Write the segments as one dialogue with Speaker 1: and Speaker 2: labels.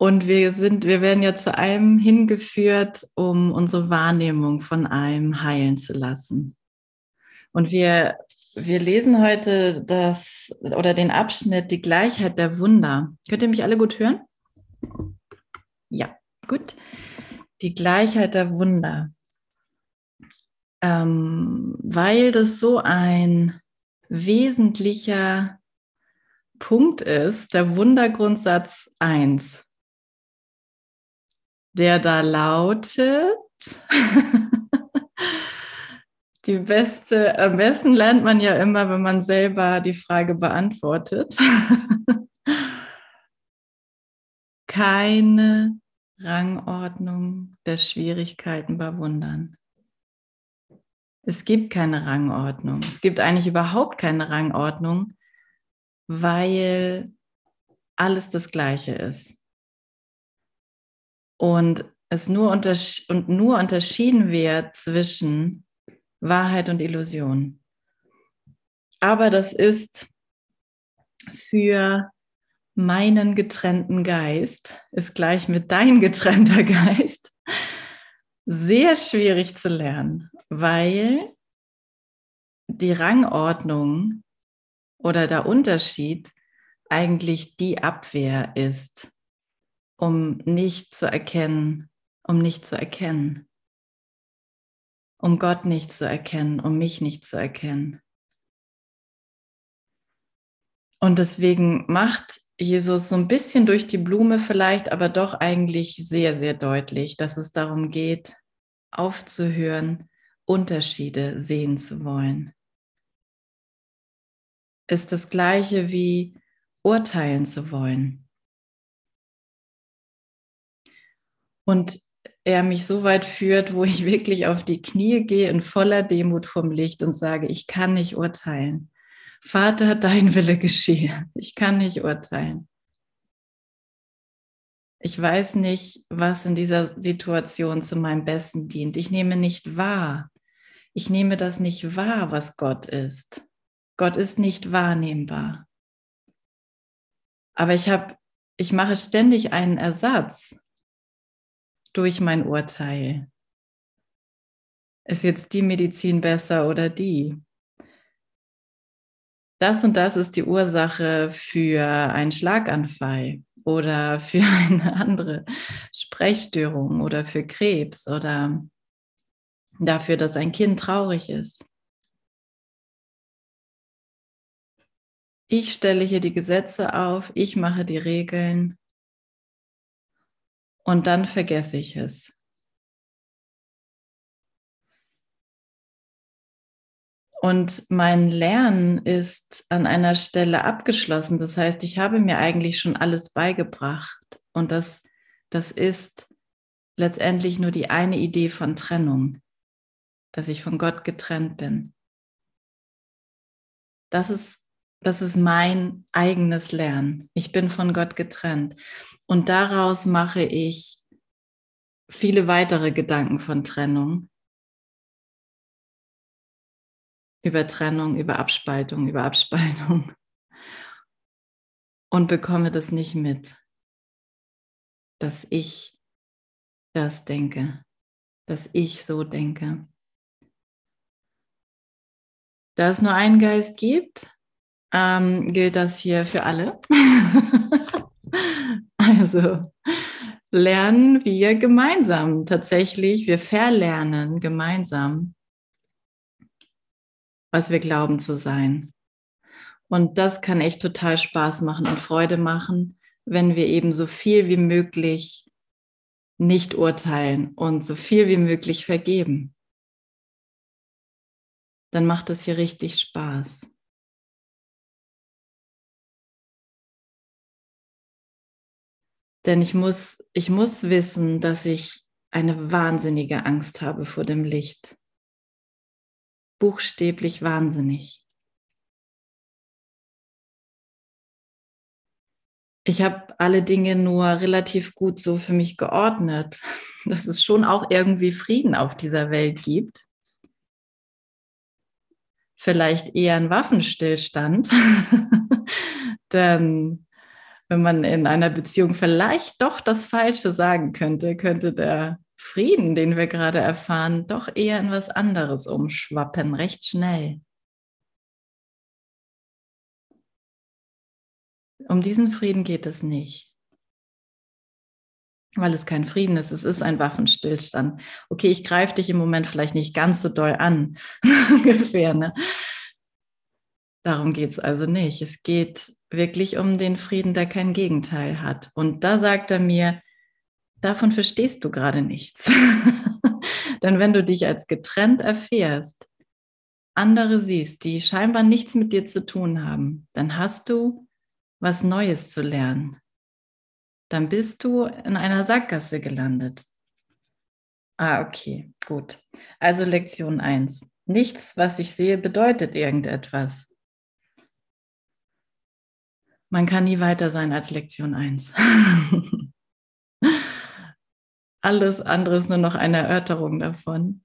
Speaker 1: Und wir sind, wir werden ja zu einem hingeführt, um unsere Wahrnehmung von einem heilen zu lassen. Und wir, wir lesen heute das oder den Abschnitt Die Gleichheit der Wunder. Könnt ihr mich alle gut hören? Ja, gut. Die Gleichheit der Wunder. Ähm, weil das so ein wesentlicher Punkt ist, der Wundergrundsatz 1 der da lautet, die beste, am besten lernt man ja immer, wenn man selber die Frage beantwortet. Keine Rangordnung der Schwierigkeiten bei Wundern. Es gibt keine Rangordnung. Es gibt eigentlich überhaupt keine Rangordnung, weil alles das Gleiche ist und es nur, und nur unterschieden wird zwischen Wahrheit und Illusion. Aber das ist für meinen getrennten Geist, ist gleich mit dein getrennter Geist, sehr schwierig zu lernen, weil die Rangordnung oder der Unterschied eigentlich die Abwehr ist um nicht zu erkennen, um nicht zu erkennen, um Gott nicht zu erkennen, um mich nicht zu erkennen. Und deswegen macht Jesus so ein bisschen durch die Blume vielleicht, aber doch eigentlich sehr, sehr deutlich, dass es darum geht, aufzuhören, Unterschiede sehen zu wollen. Ist das gleiche wie urteilen zu wollen. Und er mich so weit führt, wo ich wirklich auf die Knie gehe in voller Demut vom Licht und sage, ich kann nicht urteilen. Vater, dein Wille geschehe. Ich kann nicht urteilen. Ich weiß nicht, was in dieser Situation zu meinem Besten dient. Ich nehme nicht wahr. Ich nehme das nicht wahr, was Gott ist. Gott ist nicht wahrnehmbar. Aber ich habe, ich mache ständig einen Ersatz durch mein Urteil. Ist jetzt die Medizin besser oder die? Das und das ist die Ursache für einen Schlaganfall oder für eine andere Sprechstörung oder für Krebs oder dafür, dass ein Kind traurig ist. Ich stelle hier die Gesetze auf, ich mache die Regeln und dann vergesse ich es. Und mein Lernen ist an einer Stelle abgeschlossen. Das heißt, ich habe mir eigentlich schon alles beigebracht. Und das, das ist letztendlich nur die eine Idee von Trennung, dass ich von Gott getrennt bin. Das ist, das ist mein eigenes Lernen. Ich bin von Gott getrennt. Und daraus mache ich viele weitere Gedanken von Trennung. Über Trennung, über Abspaltung, über Abspaltung. Und bekomme das nicht mit, dass ich das denke, dass ich so denke. Da es nur einen Geist gibt, ähm, gilt das hier für alle. Also lernen wir gemeinsam tatsächlich, wir verlernen gemeinsam, was wir glauben zu sein. Und das kann echt total Spaß machen und Freude machen, wenn wir eben so viel wie möglich nicht urteilen und so viel wie möglich vergeben. Dann macht es hier richtig Spaß. Denn ich muss, ich muss wissen, dass ich eine wahnsinnige Angst habe vor dem Licht. Buchstäblich wahnsinnig. Ich habe alle Dinge nur relativ gut so für mich geordnet, dass es schon auch irgendwie Frieden auf dieser Welt gibt. Vielleicht eher ein Waffenstillstand. Denn wenn man in einer Beziehung vielleicht doch das Falsche sagen könnte, könnte der Frieden, den wir gerade erfahren, doch eher in was anderes umschwappen, recht schnell. Um diesen Frieden geht es nicht. Weil es kein Frieden ist, es ist ein Waffenstillstand. Okay, ich greife dich im Moment vielleicht nicht ganz so doll an, ungefähr. Ne? Darum geht es also nicht. Es geht wirklich um den Frieden, der kein Gegenteil hat. Und da sagt er mir, davon verstehst du gerade nichts. Denn wenn du dich als getrennt erfährst, andere siehst, die scheinbar nichts mit dir zu tun haben, dann hast du was Neues zu lernen. Dann bist du in einer Sackgasse gelandet. Ah, okay, gut. Also Lektion 1. Nichts, was ich sehe, bedeutet irgendetwas. Man kann nie weiter sein als Lektion 1. Alles andere ist nur noch eine Erörterung davon.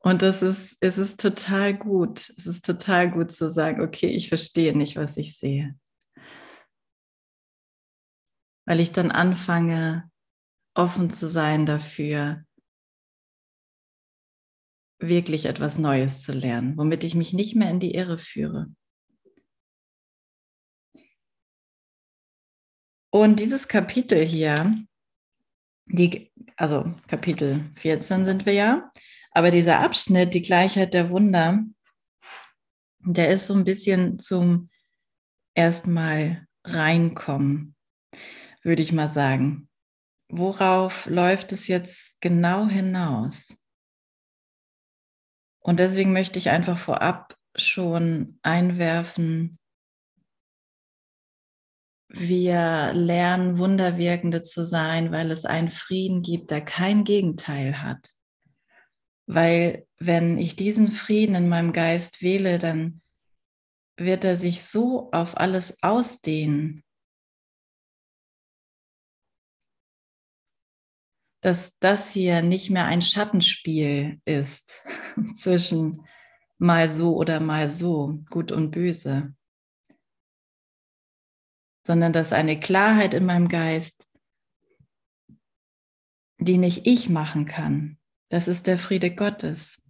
Speaker 1: Und das ist, es ist total gut. Es ist total gut zu sagen, okay, ich verstehe nicht, was ich sehe. Weil ich dann anfange, offen zu sein dafür, wirklich etwas Neues zu lernen, womit ich mich nicht mehr in die Irre führe. Und dieses Kapitel hier, die, also Kapitel 14 sind wir ja, aber dieser Abschnitt, die Gleichheit der Wunder, der ist so ein bisschen zum erstmal reinkommen, würde ich mal sagen. Worauf läuft es jetzt genau hinaus? Und deswegen möchte ich einfach vorab schon einwerfen, wir lernen, Wunderwirkende zu sein, weil es einen Frieden gibt, der kein Gegenteil hat. Weil wenn ich diesen Frieden in meinem Geist wähle, dann wird er sich so auf alles ausdehnen, dass das hier nicht mehr ein Schattenspiel ist zwischen mal so oder mal so, gut und böse, sondern dass eine Klarheit in meinem Geist, die nicht ich machen kann, das ist der Friede Gottes.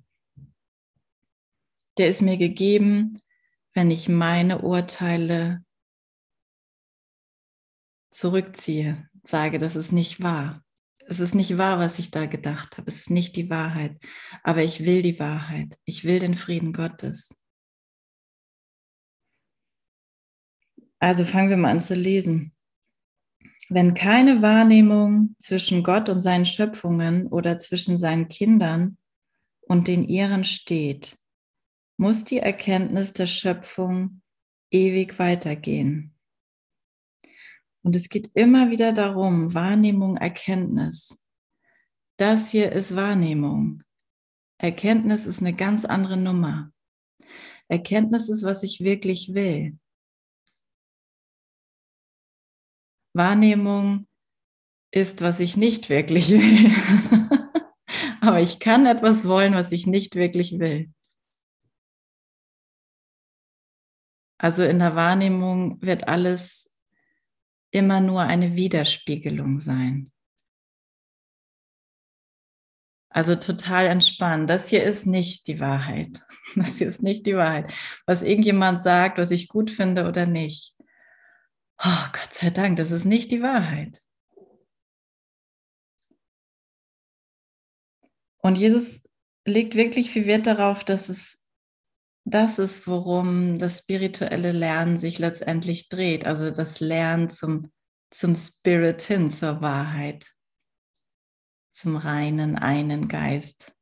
Speaker 1: Der ist mir gegeben, wenn ich meine Urteile zurückziehe, sage, das ist nicht wahr. Es ist nicht wahr, was ich da gedacht habe. Es ist nicht die Wahrheit. Aber ich will die Wahrheit. Ich will den Frieden Gottes. Also fangen wir mal an zu lesen. Wenn keine Wahrnehmung zwischen Gott und seinen Schöpfungen oder zwischen seinen Kindern und den ihren steht, muss die Erkenntnis der Schöpfung ewig weitergehen. Und es geht immer wieder darum, Wahrnehmung, Erkenntnis. Das hier ist Wahrnehmung. Erkenntnis ist eine ganz andere Nummer. Erkenntnis ist, was ich wirklich will. Wahrnehmung ist, was ich nicht wirklich will. Aber ich kann etwas wollen, was ich nicht wirklich will. Also in der Wahrnehmung wird alles immer nur eine Widerspiegelung sein. Also total entspannt. Das hier ist nicht die Wahrheit. Das hier ist nicht die Wahrheit. Was irgendjemand sagt, was ich gut finde oder nicht. Oh, Gott sei Dank, das ist nicht die Wahrheit. Und Jesus legt wirklich viel Wert darauf, dass es das ist, worum das spirituelle Lernen sich letztendlich dreht. Also das Lernen zum, zum Spirit hin, zur Wahrheit, zum reinen, einen Geist.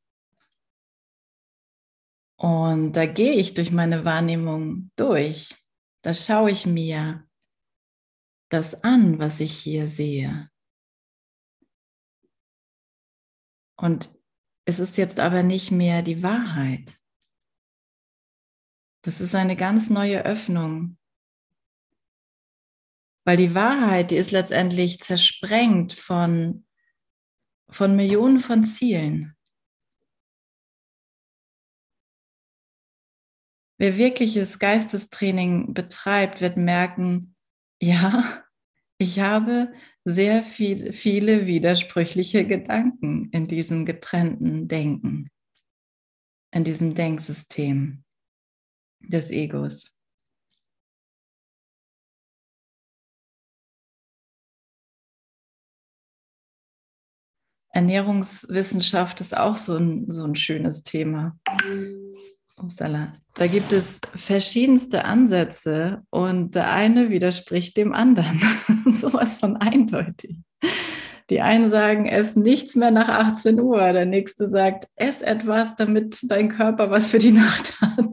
Speaker 1: Und da gehe ich durch meine Wahrnehmung durch. Da schaue ich mir das an, was ich hier sehe. Und es ist jetzt aber nicht mehr die Wahrheit. Das ist eine ganz neue Öffnung. Weil die Wahrheit, die ist letztendlich zersprengt von, von Millionen von Zielen. wer wirkliches Geistestraining betreibt, wird merken, ja, ich habe sehr viel, viele widersprüchliche Gedanken in diesem getrennten Denken, in diesem Denksystem des Egos. Ernährungswissenschaft ist auch so ein, so ein schönes Thema. Upsala. Da gibt es verschiedenste Ansätze und der eine widerspricht dem anderen. Sowas von eindeutig. Die einen sagen, ess nichts mehr nach 18 Uhr. Der nächste sagt, ess etwas, damit dein Körper was für die Nacht hat.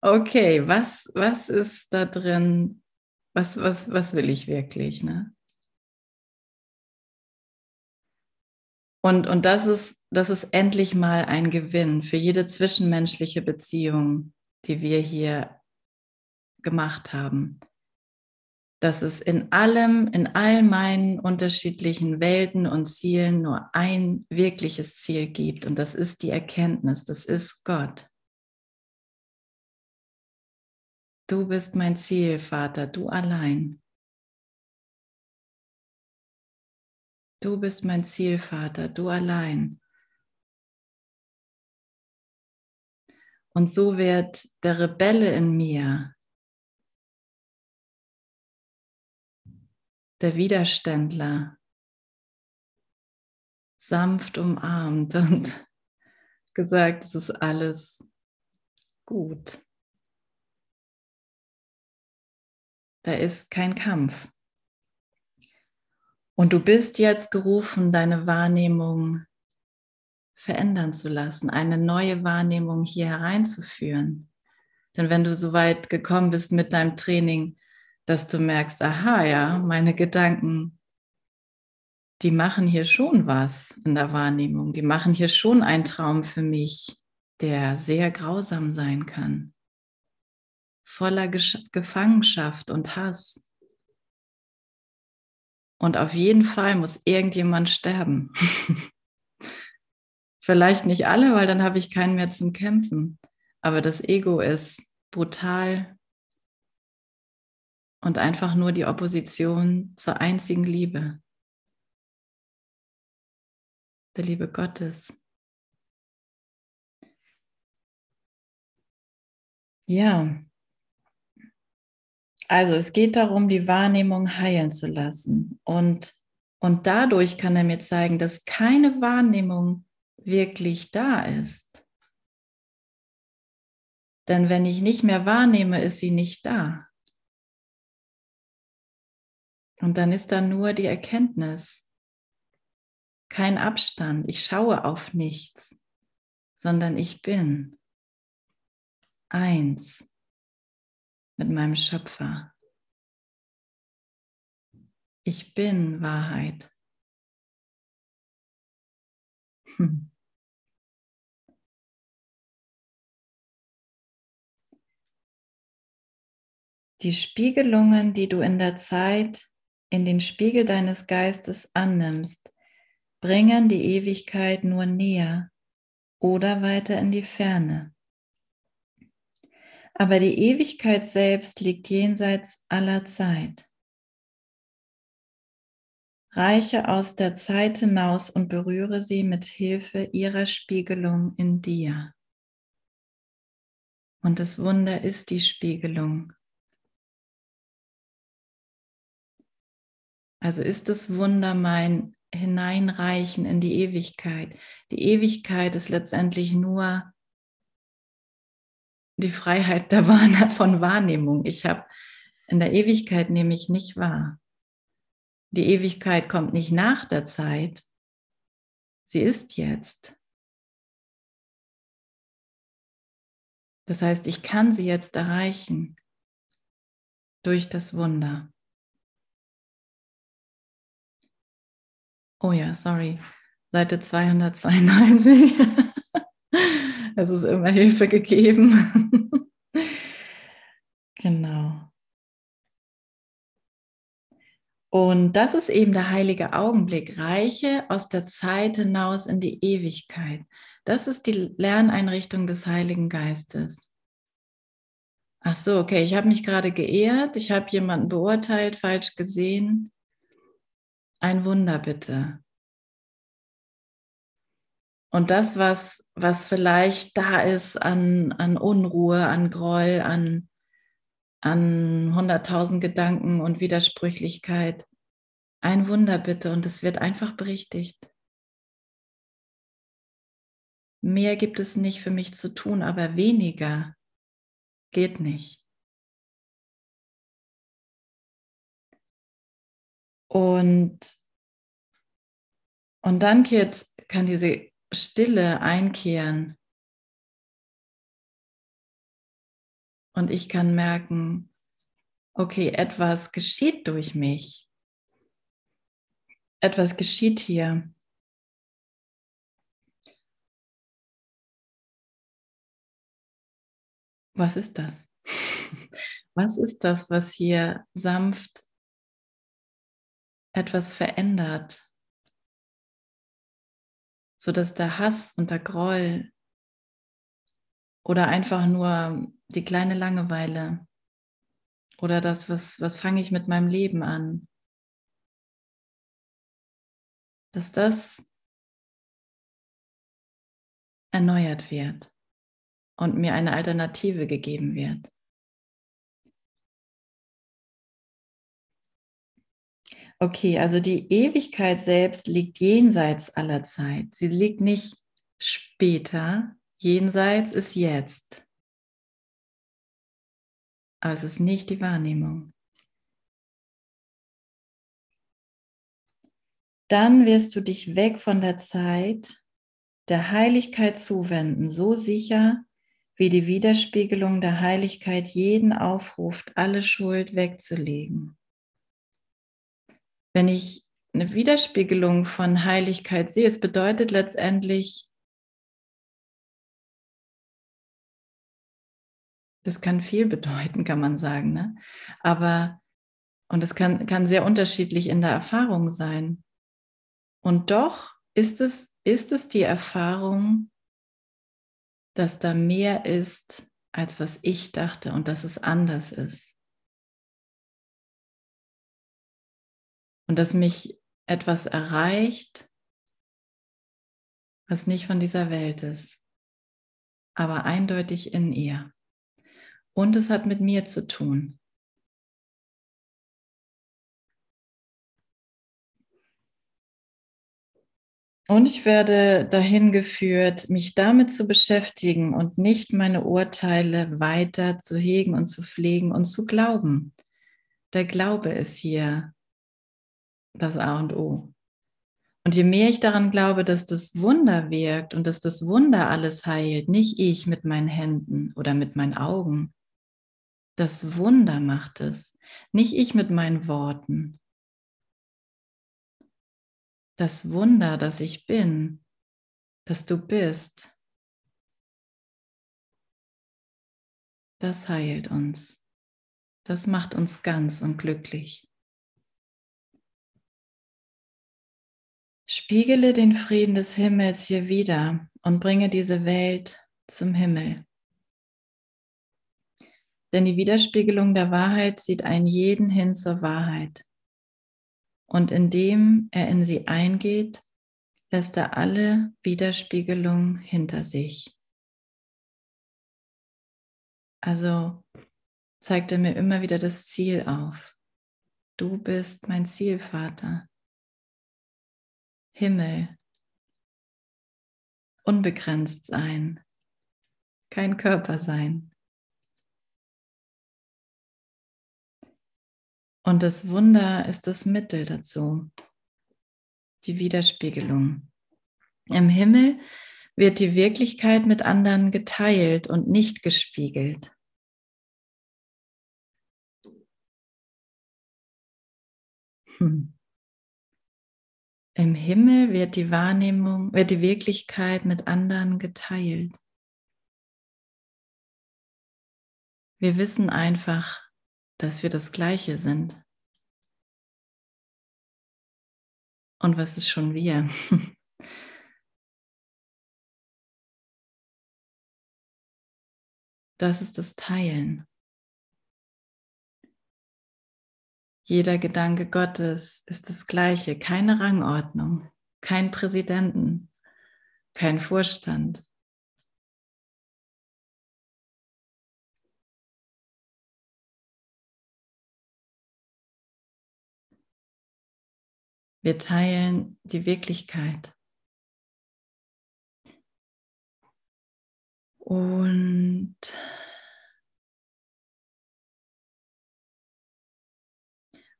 Speaker 1: Okay, was, was ist da drin? Was, was, was will ich wirklich? Ne? Und, und das, ist, das ist endlich mal ein Gewinn für jede zwischenmenschliche Beziehung, die wir hier gemacht haben. Dass es in allem, in all meinen unterschiedlichen Welten und Zielen nur ein wirkliches Ziel gibt. Und das ist die Erkenntnis, das ist Gott. Du bist mein Ziel, Vater, du allein. Du bist mein Zielvater, du allein. Und so wird der Rebelle in mir, der Widerständler, sanft umarmt und gesagt, es ist alles gut. Da ist kein Kampf. Und du bist jetzt gerufen, deine Wahrnehmung verändern zu lassen, eine neue Wahrnehmung hier hereinzuführen. Denn wenn du so weit gekommen bist mit deinem Training, dass du merkst, aha, ja, meine Gedanken, die machen hier schon was in der Wahrnehmung, die machen hier schon einen Traum für mich, der sehr grausam sein kann, voller Gefangenschaft und Hass. Und auf jeden Fall muss irgendjemand sterben. Vielleicht nicht alle, weil dann habe ich keinen mehr zum Kämpfen. Aber das Ego ist brutal und einfach nur die Opposition zur einzigen Liebe, der Liebe Gottes. Ja, also es geht darum, die Wahrnehmung heilen zu lassen. Und, und dadurch kann er mir zeigen, dass keine Wahrnehmung wirklich da ist. Denn wenn ich nicht mehr wahrnehme, ist sie nicht da. Und dann ist da nur die Erkenntnis. Kein Abstand. Ich schaue auf nichts, sondern ich bin eins mit meinem Schöpfer. Ich bin Wahrheit. Hm. Die Spiegelungen, die du in der Zeit in den Spiegel deines Geistes annimmst, bringen die Ewigkeit nur näher oder weiter in die Ferne. Aber die Ewigkeit selbst liegt jenseits aller Zeit. Reiche aus der Zeit hinaus und berühre sie mit Hilfe ihrer Spiegelung in dir. Und das Wunder ist die Spiegelung. Also ist das Wunder mein Hineinreichen in die Ewigkeit. Die Ewigkeit ist letztendlich nur die Freiheit der Wahr von Wahrnehmung. Ich habe in der Ewigkeit nehme ich nicht wahr. Die Ewigkeit kommt nicht nach der Zeit. Sie ist jetzt. Das heißt, ich kann sie jetzt erreichen durch das Wunder. Oh ja, sorry. Seite 292. Es ist immer Hilfe gegeben. genau. Und das ist eben der heilige Augenblick. Reiche aus der Zeit hinaus in die Ewigkeit. Das ist die Lerneinrichtung des Heiligen Geistes. Ach so, okay, ich habe mich gerade geehrt, ich habe jemanden beurteilt, falsch gesehen. Ein Wunder bitte. Und das, was, was vielleicht da ist an, an Unruhe, an Groll, an, an 100.000 Gedanken und Widersprüchlichkeit, ein Wunder bitte und es wird einfach berichtigt. Mehr gibt es nicht für mich zu tun, aber weniger geht nicht. Und, und dann kehrt, kann diese Stille einkehren. Und ich kann merken, okay, etwas geschieht durch mich. Etwas geschieht hier. Was ist das? Was ist das, was hier sanft etwas verändert, sodass der Hass und der Groll oder einfach nur die kleine Langeweile oder das, was, was fange ich mit meinem Leben an, dass das erneuert wird und mir eine Alternative gegeben wird. Okay, also die Ewigkeit selbst liegt jenseits aller Zeit. Sie liegt nicht später. Jenseits ist jetzt. Aber es ist nicht die Wahrnehmung. Dann wirst du dich weg von der Zeit der Heiligkeit zuwenden, so sicher, wie die Widerspiegelung der Heiligkeit jeden aufruft, alle Schuld wegzulegen. Wenn ich eine Widerspiegelung von Heiligkeit sehe, es bedeutet letztendlich, das kann viel bedeuten, kann man sagen, ne? aber und es kann, kann sehr unterschiedlich in der Erfahrung sein. Und doch ist es, ist es die Erfahrung, dass da mehr ist, als was ich dachte und dass es anders ist. Und dass mich etwas erreicht, was nicht von dieser Welt ist, aber eindeutig in ihr. Und es hat mit mir zu tun. Und ich werde dahin geführt, mich damit zu beschäftigen und nicht meine Urteile weiter zu hegen und zu pflegen und zu glauben. Der Glaube ist hier das A und O. Und je mehr ich daran glaube, dass das Wunder wirkt und dass das Wunder alles heilt, nicht ich mit meinen Händen oder mit meinen Augen, das Wunder macht es, nicht ich mit meinen Worten, das Wunder, das ich bin, dass du bist, das heilt uns. Das macht uns ganz und glücklich. Spiegele den Frieden des Himmels hier wieder und bringe diese Welt zum Himmel. Denn die Widerspiegelung der Wahrheit zieht einen jeden hin zur Wahrheit. Und indem er in sie eingeht, lässt er alle Widerspiegelung hinter sich. Also zeigt er mir immer wieder das Ziel auf. Du bist mein Zielvater. Himmel. Unbegrenzt sein. Kein Körper sein. Und das Wunder ist das Mittel dazu, die Widerspiegelung. Im Himmel wird die Wirklichkeit mit anderen geteilt und nicht gespiegelt. Hm. Im Himmel wird die Wahrnehmung, wird die Wirklichkeit mit anderen geteilt. Wir wissen einfach, dass wir das Gleiche sind. Und was ist schon wir? Das ist das Teilen. Jeder Gedanke Gottes ist das gleiche, keine Rangordnung, kein Präsidenten, kein Vorstand. Wir teilen die Wirklichkeit. Und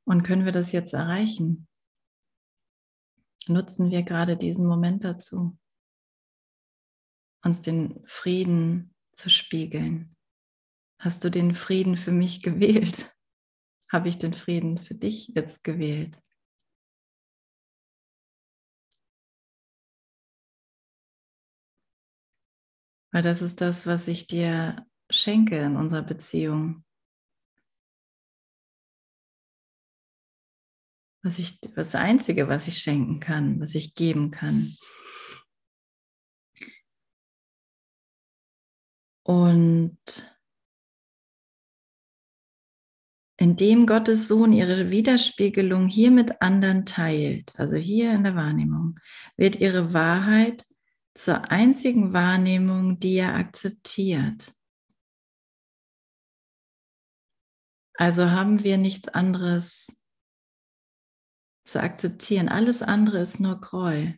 Speaker 1: Und können wir das jetzt erreichen? Nutzen wir gerade diesen Moment dazu, uns den Frieden zu spiegeln. Hast du den Frieden für mich gewählt? Habe ich den Frieden für dich jetzt gewählt? Weil das ist das, was ich dir schenke in unserer Beziehung. Was ich, das Einzige, was ich schenken kann, was ich geben kann. Und indem Gottes Sohn ihre Widerspiegelung hier mit anderen teilt, also hier in der Wahrnehmung, wird ihre Wahrheit zur einzigen Wahrnehmung, die er akzeptiert. Also haben wir nichts anderes zu akzeptieren. Alles andere ist nur Groll.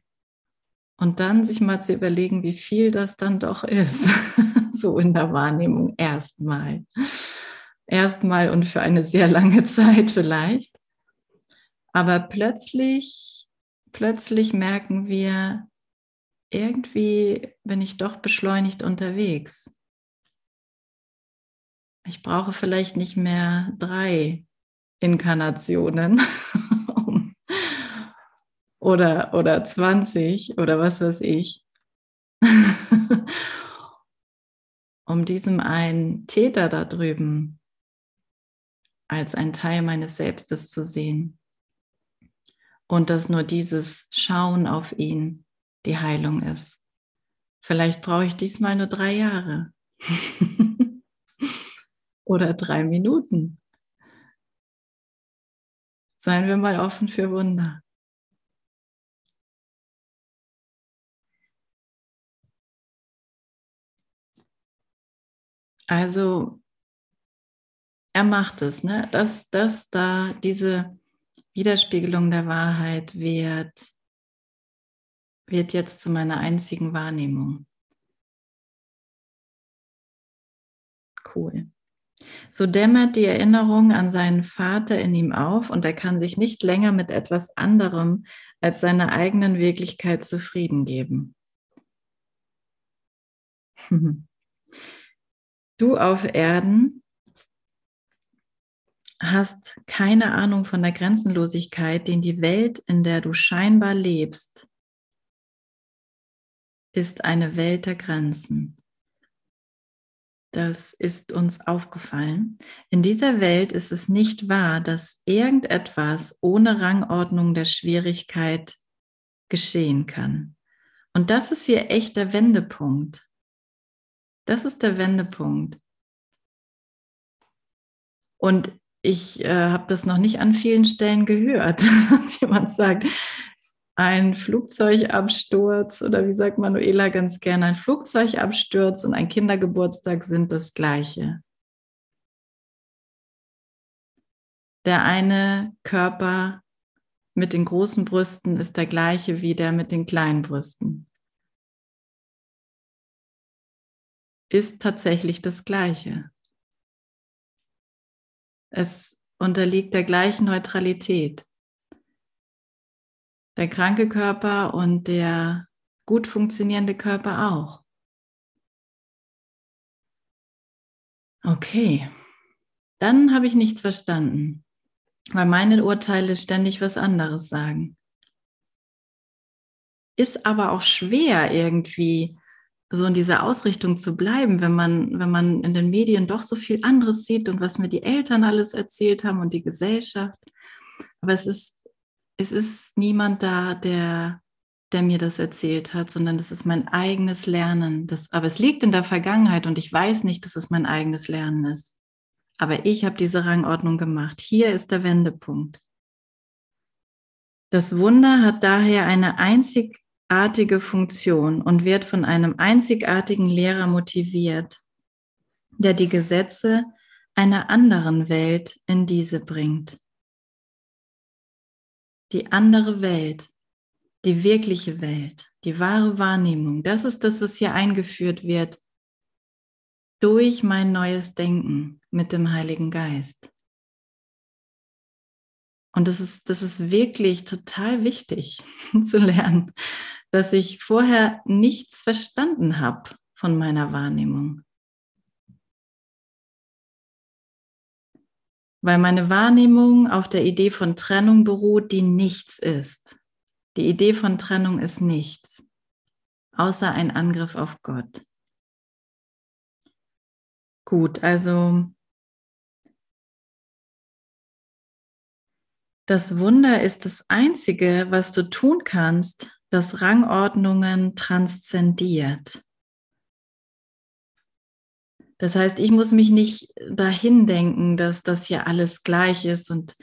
Speaker 1: Und dann sich mal zu überlegen, wie viel das dann doch ist. so in der Wahrnehmung erstmal. Erstmal und für eine sehr lange Zeit vielleicht. Aber plötzlich, plötzlich merken wir, irgendwie bin ich doch beschleunigt unterwegs. Ich brauche vielleicht nicht mehr drei Inkarnationen oder, oder 20 oder was weiß ich, um diesem einen Täter da drüben als ein Teil meines Selbstes zu sehen. Und dass nur dieses Schauen auf ihn die Heilung ist. Vielleicht brauche ich diesmal nur drei Jahre oder drei Minuten. Seien wir mal offen für Wunder. Also er macht es, ne? dass, dass da diese Widerspiegelung der Wahrheit wird wird jetzt zu meiner einzigen Wahrnehmung. Cool. So dämmert die Erinnerung an seinen Vater in ihm auf und er kann sich nicht länger mit etwas anderem als seiner eigenen Wirklichkeit zufrieden geben. Du auf Erden hast keine Ahnung von der Grenzenlosigkeit, den die Welt, in der du scheinbar lebst, ist eine Welt der Grenzen. Das ist uns aufgefallen. In dieser Welt ist es nicht wahr, dass irgendetwas ohne Rangordnung der Schwierigkeit geschehen kann. Und das ist hier echt der Wendepunkt. Das ist der Wendepunkt. Und ich äh, habe das noch nicht an vielen Stellen gehört, dass jemand sagt, ein Flugzeugabsturz oder wie sagt Manuela ganz gerne, ein Flugzeugabsturz und ein Kindergeburtstag sind das gleiche. Der eine Körper mit den großen Brüsten ist der gleiche wie der mit den kleinen Brüsten. Ist tatsächlich das gleiche. Es unterliegt der gleichen Neutralität der kranke Körper und der gut funktionierende Körper auch. Okay, dann habe ich nichts verstanden, weil meine Urteile ständig was anderes sagen. Ist aber auch schwer irgendwie so in dieser Ausrichtung zu bleiben, wenn man, wenn man in den Medien doch so viel anderes sieht und was mir die Eltern alles erzählt haben und die Gesellschaft. Aber es ist es ist niemand da, der der mir das erzählt hat, sondern das ist mein eigenes Lernen. Das, aber es liegt in der Vergangenheit und ich weiß nicht, dass es mein eigenes Lernen ist. Aber ich habe diese Rangordnung gemacht. Hier ist der Wendepunkt. Das Wunder hat daher eine einzigartige Funktion und wird von einem einzigartigen Lehrer motiviert, der die Gesetze einer anderen Welt in diese bringt. Die andere Welt, die wirkliche Welt, die wahre Wahrnehmung, das ist das, was hier eingeführt wird durch mein neues Denken mit dem Heiligen Geist. Und das ist, das ist wirklich total wichtig zu lernen, dass ich vorher nichts verstanden habe von meiner Wahrnehmung. Weil meine Wahrnehmung auf der Idee von Trennung beruht, die nichts ist. Die Idee von Trennung ist nichts, außer ein Angriff auf Gott. Gut, also Das Wunder ist das Einzige, was du tun kannst, das Rangordnungen transzendiert. Das heißt, ich muss mich nicht dahin denken, dass das hier alles gleich ist und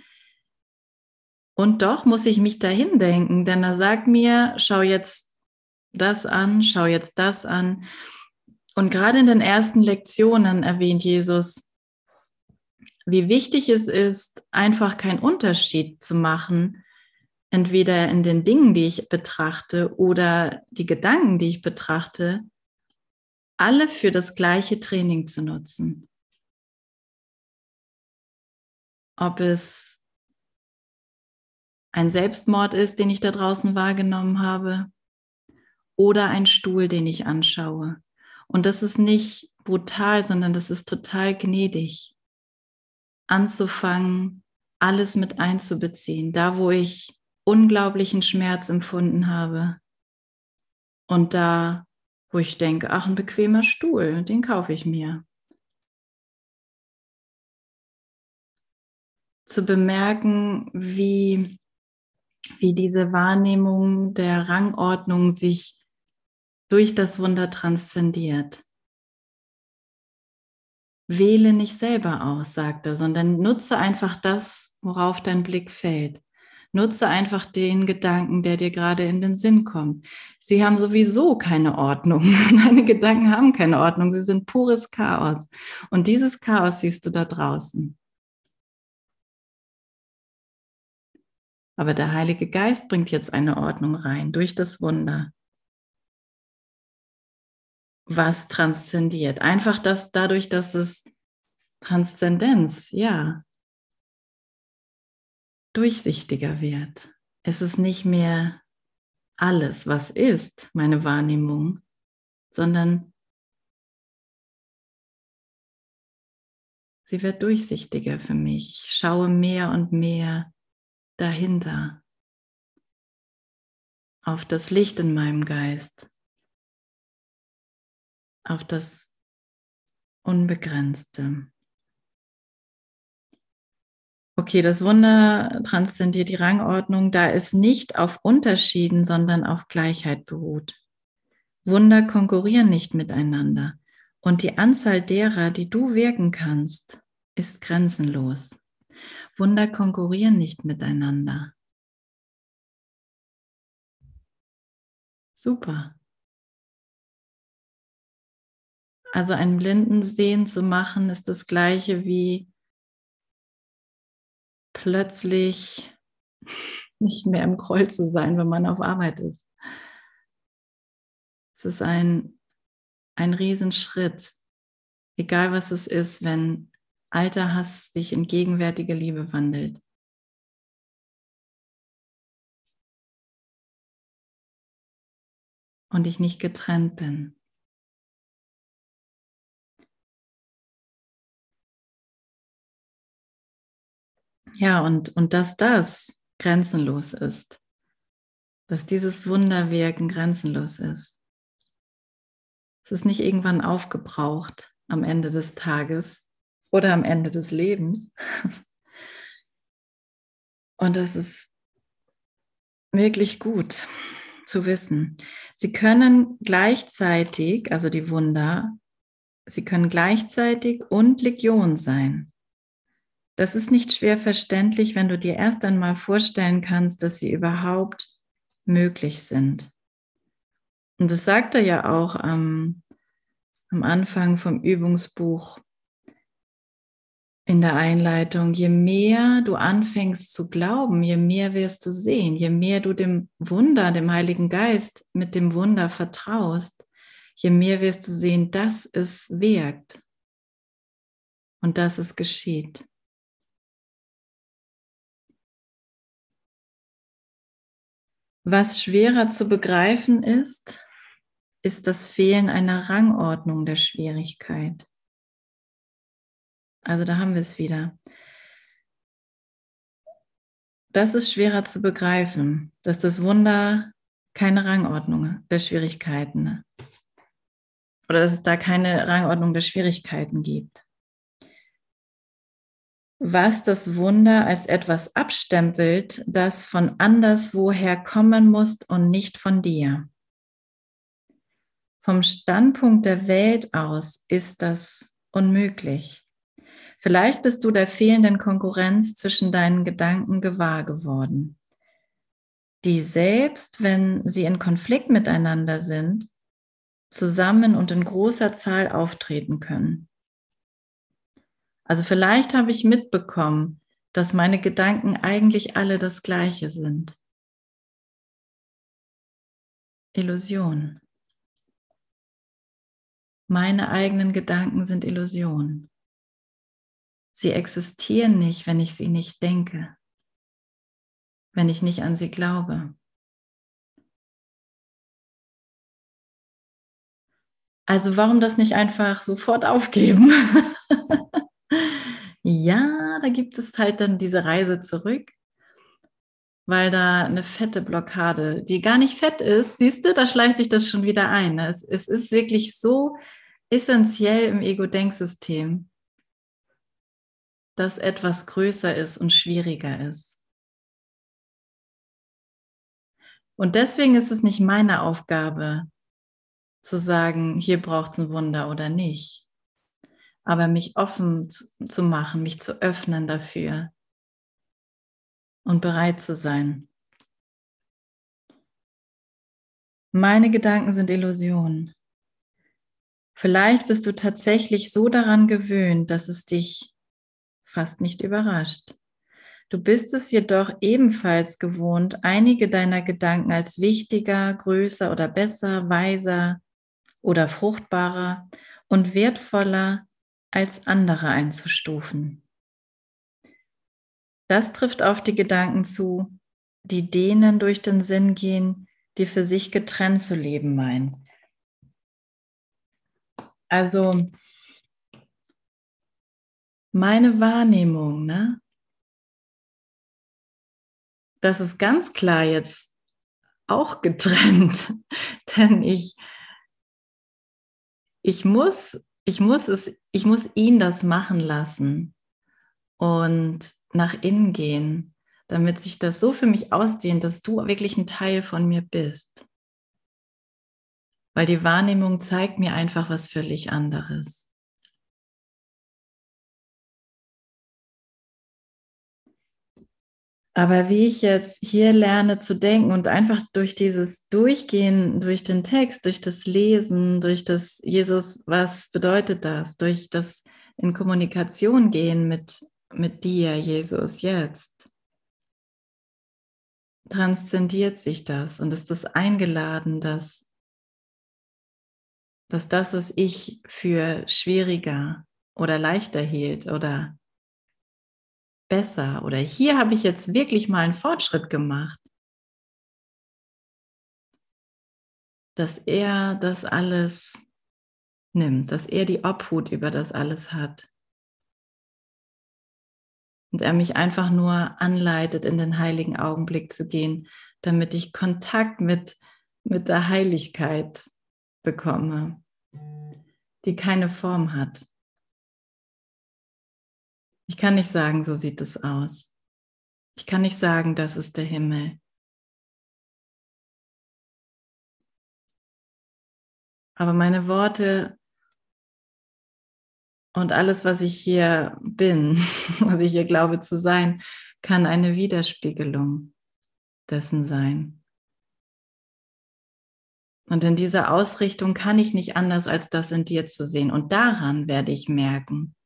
Speaker 1: und doch muss ich mich dahin denken, denn er sagt mir, schau jetzt das an, schau jetzt das an. Und gerade in den ersten Lektionen erwähnt Jesus, wie wichtig es ist, einfach keinen Unterschied zu machen, entweder in den Dingen, die ich betrachte oder die Gedanken, die ich betrachte, alle für das gleiche Training zu nutzen. Ob es ein Selbstmord ist, den ich da draußen wahrgenommen habe, oder ein Stuhl, den ich anschaue. Und das ist nicht brutal, sondern das ist total gnädig anzufangen, alles mit einzubeziehen, da wo ich unglaublichen Schmerz empfunden habe und da, wo ich denke, ach, ein bequemer Stuhl, den kaufe ich mir. Zu bemerken, wie, wie diese Wahrnehmung der Rangordnung sich durch das Wunder transzendiert. Wähle nicht selber aus, sagt er, sondern nutze einfach das, worauf dein Blick fällt. Nutze einfach den Gedanken, der dir gerade in den Sinn kommt. Sie haben sowieso keine Ordnung. Deine Gedanken haben keine Ordnung. Sie sind pures Chaos. Und dieses Chaos siehst du da draußen. Aber der Heilige Geist bringt jetzt eine Ordnung rein durch das Wunder was transzendiert. Einfach das dadurch, dass es Transzendenz, ja, durchsichtiger wird. Es ist nicht mehr alles, was ist, meine Wahrnehmung, sondern sie wird durchsichtiger für mich. Ich schaue mehr und mehr dahinter auf das Licht in meinem Geist, auf das Unbegrenzte. Okay, das Wunder transzendiert die Rangordnung, da es nicht auf Unterschieden, sondern auf Gleichheit beruht. Wunder konkurrieren nicht miteinander und die Anzahl derer, die du wirken kannst, ist grenzenlos. Wunder konkurrieren nicht miteinander. Super. Also einen blinden Sehen zu machen, ist das gleiche wie plötzlich nicht mehr im Groll zu sein, wenn man auf Arbeit ist. Es ist ein, ein Riesenschritt, egal was es ist, wenn alter Hass sich in gegenwärtige Liebe wandelt. Und ich nicht getrennt bin. Ja, und, und dass das grenzenlos ist, dass dieses Wunderwirken grenzenlos ist. Es ist nicht irgendwann aufgebraucht am Ende des Tages oder am Ende des Lebens. Und das ist wirklich gut. zu wissen. Sie können gleichzeitig, also die Wunder, sie können gleichzeitig und Legion sein. Das ist nicht schwer verständlich, wenn du dir erst einmal vorstellen kannst, dass sie überhaupt möglich sind. Und das sagt er ja auch am, am Anfang vom Übungsbuch in der Einleitung. Je mehr du anfängst zu glauben, je mehr wirst du sehen, je mehr du dem Wunder, dem Heiligen Geist mit dem Wunder vertraust, je mehr wirst du sehen, dass es wirkt und dass es geschieht. Was schwerer zu begreifen ist, ist das Fehlen einer Rangordnung der Schwierigkeit. Also da haben wir es wieder. Das ist schwerer zu begreifen, dass das Wunder keine Rangordnung der Schwierigkeiten oder dass es da keine Rangordnung der Schwierigkeiten gibt. Was das Wunder als etwas abstempelt, das von anderswoher kommen muss und nicht von dir. Vom Standpunkt der Welt aus ist das unmöglich. Vielleicht bist du der fehlenden Konkurrenz zwischen deinen Gedanken gewahr geworden, die selbst, wenn sie in Konflikt miteinander sind, zusammen und in großer Zahl auftreten können. Also vielleicht habe ich mitbekommen, dass meine Gedanken eigentlich alle das gleiche sind. Illusion. Meine eigenen Gedanken sind Illusion. Sie existieren nicht, wenn ich sie nicht denke, wenn ich nicht an sie glaube. Also warum das nicht einfach sofort aufgeben? ja, da gibt es halt dann diese Reise zurück, weil da eine fette Blockade, die gar nicht fett ist, siehst du, da schleicht sich das schon wieder ein. Es, es ist wirklich so essentiell im Ego-Denksystem, dass etwas größer ist und schwieriger ist. Und deswegen ist es nicht meine Aufgabe, zu sagen, hier braucht es ein Wunder oder nicht. Aber mich offen zu, machen, mich zu öffnen dafür und bereit zu sein. Meine Gedanken sind Illusionen. Vielleicht bist du tatsächlich so daran gewöhnt, dass es dich fast nicht überrascht. Du bist es jedoch ebenfalls gewohnt, einige deiner Gedanken als wichtiger, größer oder besser, weiser oder fruchtbarer und wertvoller als andere einzustufen. Das trifft auf die Gedanken zu, die denen durch den Sinn gehen, die für sich getrennt zu leben meinen. Also meine Wahrnehmung, ne? Das ist ganz klar jetzt auch getrennt, denn ich ich muss, ich muss es, ich muss ihn das machen lassen und nach innen gehen, damit sich das so für mich ausdehnt, dass du wirklich ein Teil von mir bist. Weil die Wahrnehmung zeigt mir einfach was völlig anderes. Aber wie ich jetzt hier lerne zu denken und einfach durch dieses Durchgehen, durch den Text, durch das Lesen, durch das Jesus, was bedeutet das? Durch das in Kommunikation gehen mit, mit dir, Jesus, jetzt, transzendiert sich das und ist es eingeladen, dass, dass das, was ich für schwieriger oder leichter hielt oder besser oder hier habe ich jetzt wirklich mal einen Fortschritt gemacht. Dass er das alles nimmt, dass er die Obhut über das alles hat. Und er mich einfach nur anleitet, in den heiligen Augenblick zu gehen, damit ich Kontakt mit, mit der Heiligkeit bekomme, die keine Form hat. Ich kann nicht sagen, so sieht es aus. Ich kann nicht sagen, das ist der Himmel. Aber meine Worte und alles, was ich hier bin, was ich hier glaube zu sein, kann eine Widerspiegelung dessen sein. Und in dieser Ausrichtung kann ich nicht anders, als das in dir zu sehen. Und daran werde ich merken,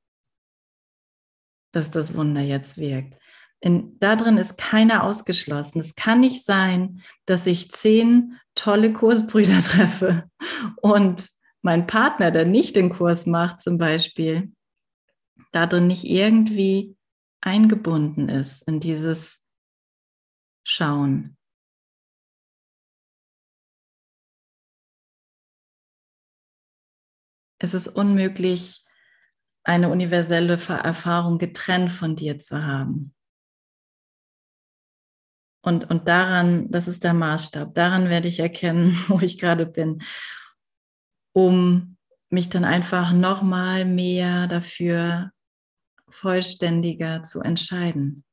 Speaker 1: dass das Wunder jetzt wirkt. In, darin ist keiner ausgeschlossen. Es kann nicht sein, dass ich zehn tolle Kursbrüder treffe und mein Partner, der nicht den Kurs macht zum Beispiel, darin nicht irgendwie eingebunden ist in dieses Schauen. Es ist unmöglich, eine universelle Erfahrung getrennt von dir zu haben. Und, und daran, das ist der Maßstab, daran werde ich erkennen, wo ich gerade bin, um mich dann einfach nochmal mehr dafür vollständiger zu entscheiden.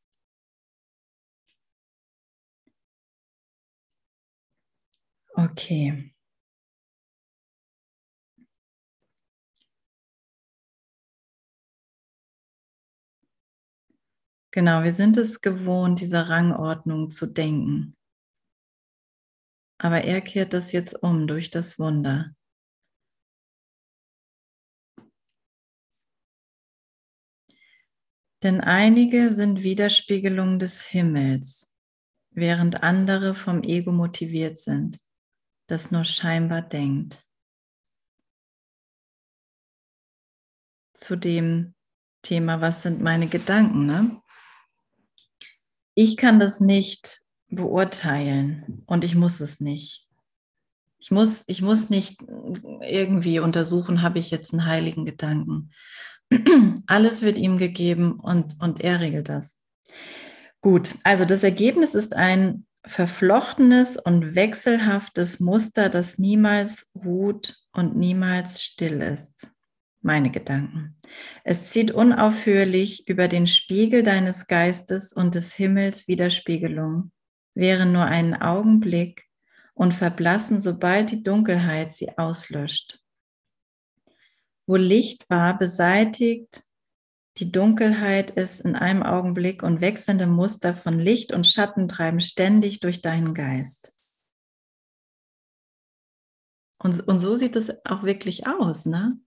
Speaker 1: Okay. Genau, wir sind es gewohnt, diese Rangordnung zu denken. Aber er kehrt das jetzt um durch das Wunder. Denn einige sind Widerspiegelungen des Himmels, während andere vom Ego motiviert sind, das nur scheinbar denkt. Zu dem Thema, was sind meine Gedanken? Ne? Ich kann das nicht beurteilen und ich muss es nicht. Ich muss, ich muss nicht irgendwie untersuchen, habe ich jetzt einen heiligen Gedanken. Alles wird ihm gegeben und, und er regelt das. Gut, also das Ergebnis ist ein verflochtenes und wechselhaftes Muster, das niemals ruht und niemals still ist meine Gedanken. Es zieht unaufhörlich über den Spiegel deines Geistes und des Himmels Widerspiegelung, wären nur einen Augenblick und verblassen, sobald die Dunkelheit sie auslöscht. Wo Licht war, beseitigt die Dunkelheit es in einem Augenblick und wechselnde Muster von Licht und Schatten treiben ständig durch deinen Geist. Und, und so sieht es auch wirklich aus, ne?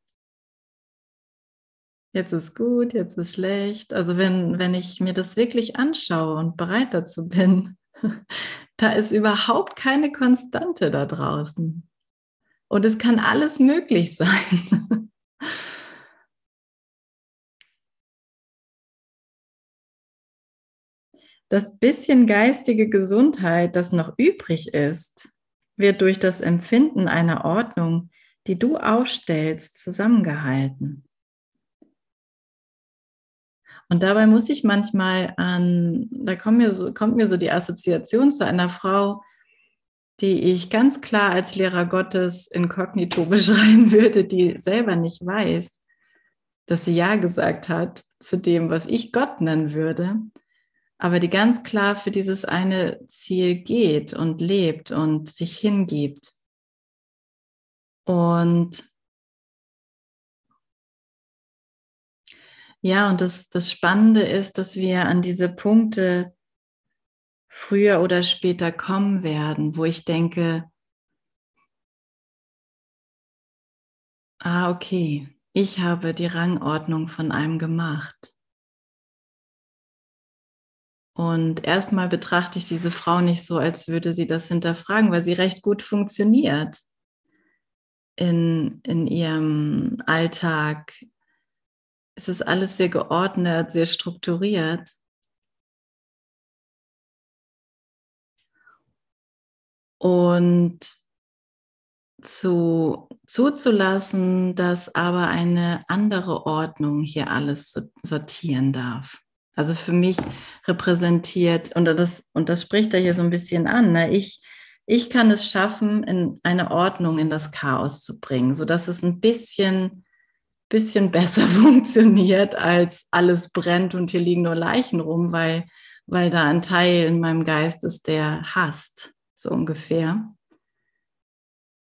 Speaker 1: Jetzt ist gut, jetzt ist schlecht. Also wenn, wenn ich mir das wirklich anschaue und bereit dazu bin, da ist überhaupt keine Konstante da draußen. Und es kann alles möglich sein. Das bisschen geistige Gesundheit, das noch übrig ist, wird durch das Empfinden einer Ordnung, die du aufstellst, zusammengehalten. Und dabei muss ich manchmal an, da kommt mir so, kommt mir so die Assoziation zu einer Frau, die ich ganz klar als Lehrer Gottes inkognito beschreiben würde, die selber nicht weiß, dass sie Ja gesagt hat zu dem, was ich Gott nennen würde, aber die ganz klar für dieses eine Ziel geht und lebt und sich hingibt. Und Ja, und das, das Spannende ist, dass wir an diese Punkte früher oder später kommen werden, wo ich denke, ah, okay, ich habe die Rangordnung von einem gemacht. Und erstmal betrachte ich diese Frau nicht so, als würde sie das hinterfragen, weil sie recht gut funktioniert in, in ihrem Alltag, es ist alles sehr geordnet, sehr strukturiert. Und zu, zuzulassen, dass aber eine andere Ordnung hier alles sortieren darf. Also für mich repräsentiert, und das, und das spricht er hier so ein bisschen an, ne? ich, ich kann es schaffen, in eine Ordnung in das Chaos zu bringen, sodass es ein bisschen bisschen besser funktioniert als alles brennt und hier liegen nur Leichen rum, weil, weil da ein Teil in meinem Geist ist, der hasst, so ungefähr.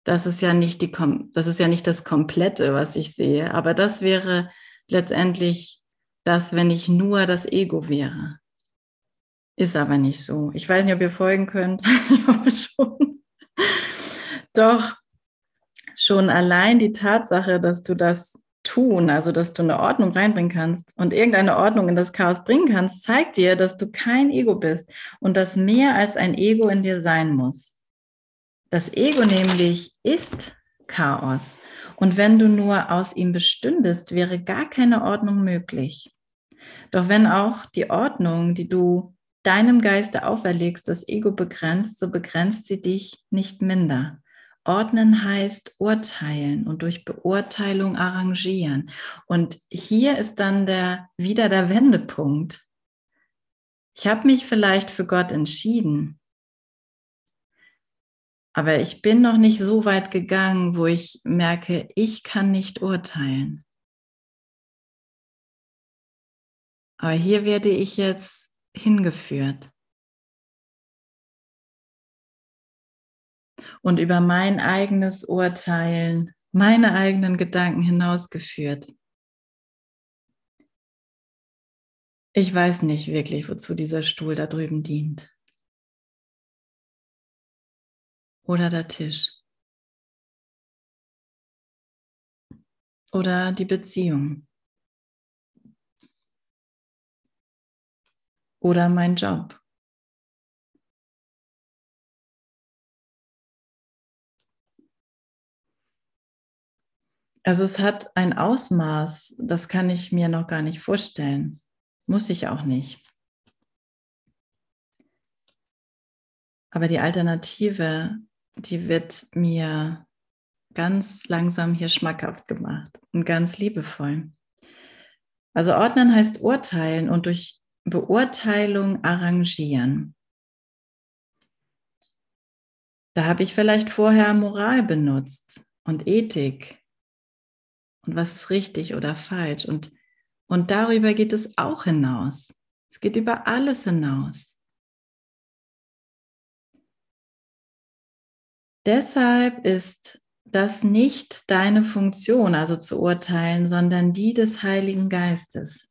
Speaker 1: das ist ja nicht die, das ist ja nicht das Komplette, was ich sehe. Aber das wäre letztendlich das, wenn ich nur das Ego wäre. Ist aber nicht so. Ich weiß nicht, ob ihr folgen könnt. Doch schon allein die Tatsache, dass du das tun, also dass du eine Ordnung reinbringen kannst und irgendeine Ordnung in das Chaos bringen kannst, zeigt dir, dass du kein Ego bist und dass mehr als ein Ego in dir sein muss. Das Ego nämlich ist Chaos. Und wenn du nur aus ihm bestündest, wäre gar keine Ordnung möglich. Doch wenn auch die Ordnung, die du deinem Geiste auferlegst, das Ego begrenzt, so begrenzt sie dich nicht minder. Ordnen heißt urteilen und durch Beurteilung arrangieren. Und hier ist dann der, wieder der Wendepunkt. Ich habe mich vielleicht für Gott entschieden, aber ich bin noch nicht so weit gegangen, wo ich merke, ich kann nicht urteilen. Aber hier werde ich jetzt hingeführt. Und über mein eigenes Urteilen, meine eigenen Gedanken hinausgeführt. Ich weiß nicht wirklich, wozu dieser Stuhl da drüben dient. oder der Tisch oder die Beziehung oder mein Job. Also es hat ein Ausmaß, das kann ich mir noch gar nicht vorstellen. Muss ich auch nicht. Aber die Alternative die wird mir ganz langsam hier schmackhaft gemacht und ganz liebevoll. Also ordnen heißt urteilen und durch Beurteilung arrangieren. Da habe ich vielleicht vorher Moral benutzt und Ethik und was ist richtig oder falsch. Und, und darüber geht es auch hinaus. Es geht über alles hinaus. Deshalb ist das nicht deine Funktion, also zu urteilen, sondern die des Heiligen Geistes.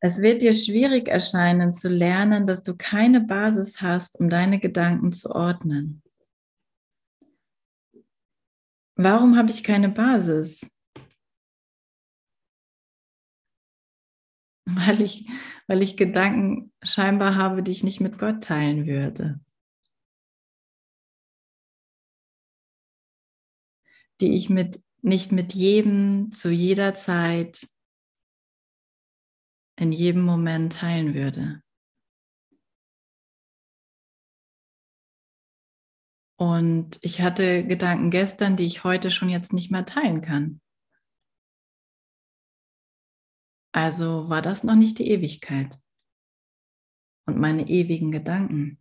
Speaker 1: Es wird dir schwierig erscheinen zu lernen, dass du keine Basis hast, um deine Gedanken zu ordnen. Warum habe ich keine Basis? Weil ich, weil ich Gedanken scheinbar habe, die ich nicht mit Gott teilen würde. die ich mit, nicht mit jedem zu jeder Zeit in jedem Moment teilen würde. Und ich hatte Gedanken gestern, die ich heute schon jetzt nicht mehr teilen kann. Also war das noch nicht die Ewigkeit und meine ewigen Gedanken.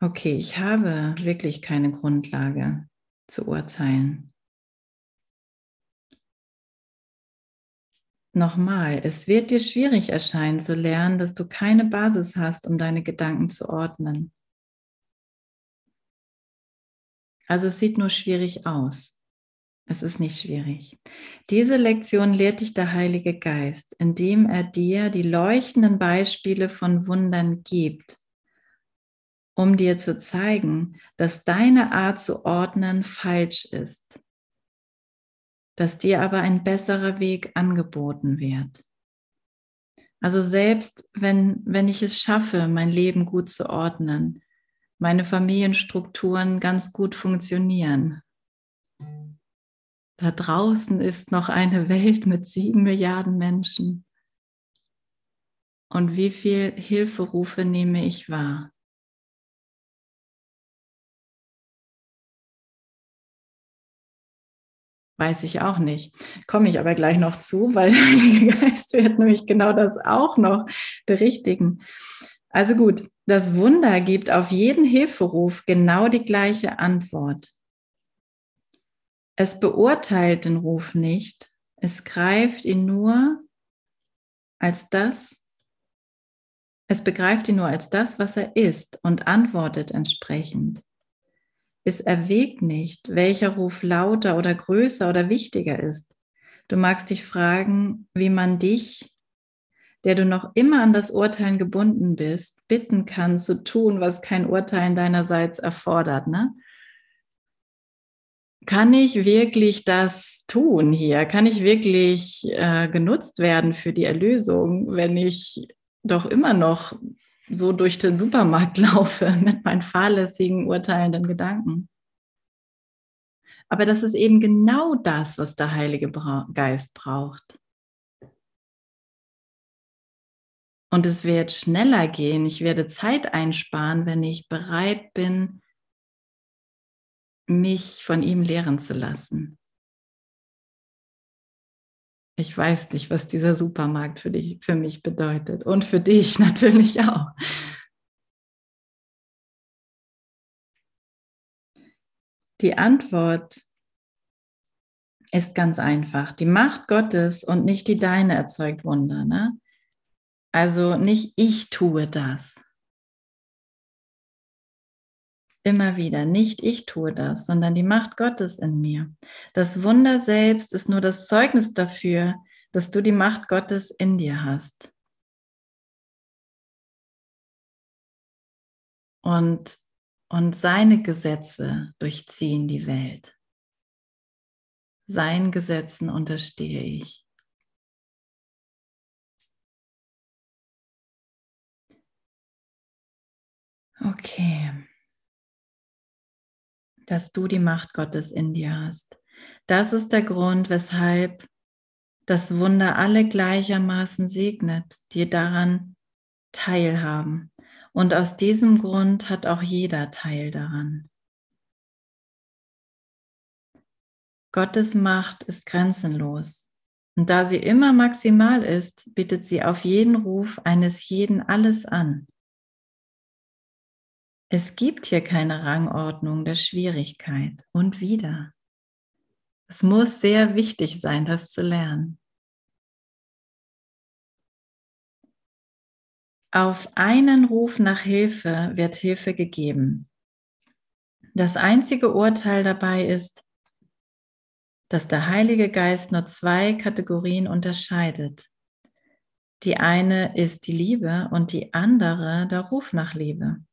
Speaker 1: okay, ich habe wirklich keine Grundlage zu urteilen. Nochmal, es wird dir schwierig erscheinen zu lernen, dass du keine Basis hast, um deine Gedanken zu ordnen. Also es sieht nur schwierig aus. Es ist nicht schwierig. Diese Lektion lehrt dich der Heilige Geist, indem er dir die leuchtenden Beispiele von Wundern gibt um dir zu zeigen, dass deine Art zu ordnen falsch ist, dass dir aber ein besserer Weg angeboten wird. Also selbst wenn, wenn ich es schaffe, mein Leben gut zu ordnen, meine Familienstrukturen ganz gut funktionieren, da draußen ist noch eine Welt mit sieben Milliarden Menschen. Und wie viel Hilferufe nehme ich wahr? Weiß ich auch nicht. Komme ich aber gleich noch zu, weil der Heilige Geist wird nämlich genau das auch noch berichtigen. Also gut, das Wunder gibt auf jeden Hilferuf genau die gleiche Antwort. Es beurteilt den Ruf nicht, es greift ihn nur als das, Es begreift ihn nur als das, was er ist und antwortet entsprechend. Es erwägt nicht, welcher Ruf lauter oder größer oder wichtiger ist. Du magst dich fragen, wie man dich, der du noch immer an das Urteilen gebunden bist, bitten kann zu tun, was kein Urteilen deinerseits erfordert. Ne? Kann ich wirklich das tun hier? Kann ich wirklich äh, genutzt werden für die Erlösung, wenn ich doch immer noch so durch den Supermarkt laufe mit meinen fahrlässigen, urteilenden Gedanken. Aber das ist eben genau das, was der Heilige Geist braucht. Und es wird schneller gehen. Ich werde Zeit einsparen, wenn ich bereit bin, mich von ihm lehren zu lassen. Ich weiß nicht, was dieser Supermarkt für dich, für mich bedeutet und für dich natürlich auch. Die Antwort ist ganz einfach. Die Macht Gottes und nicht die deine erzeugt Wunder. Ne? Also nicht ich tue das. Immer wieder, nicht ich tue das, sondern die Macht Gottes in mir. Das Wunder selbst ist nur das Zeugnis dafür, dass du die Macht Gottes in dir hast. Und, und seine Gesetze durchziehen die Welt. Seinen Gesetzen unterstehe ich. Okay dass du die Macht Gottes in dir hast. Das ist der Grund, weshalb das Wunder alle gleichermaßen segnet, die daran teilhaben. Und aus diesem Grund hat auch jeder Teil daran. Gottes Macht ist grenzenlos. Und da sie immer maximal ist, bietet sie auf jeden Ruf eines jeden alles an. Es gibt hier keine Rangordnung der Schwierigkeit und wieder. Es muss sehr wichtig sein, das zu lernen. Auf einen Ruf nach Hilfe wird Hilfe gegeben. Das einzige Urteil dabei ist, dass der Heilige Geist nur zwei Kategorien unterscheidet. Die eine ist die Liebe und die andere der Ruf nach Liebe.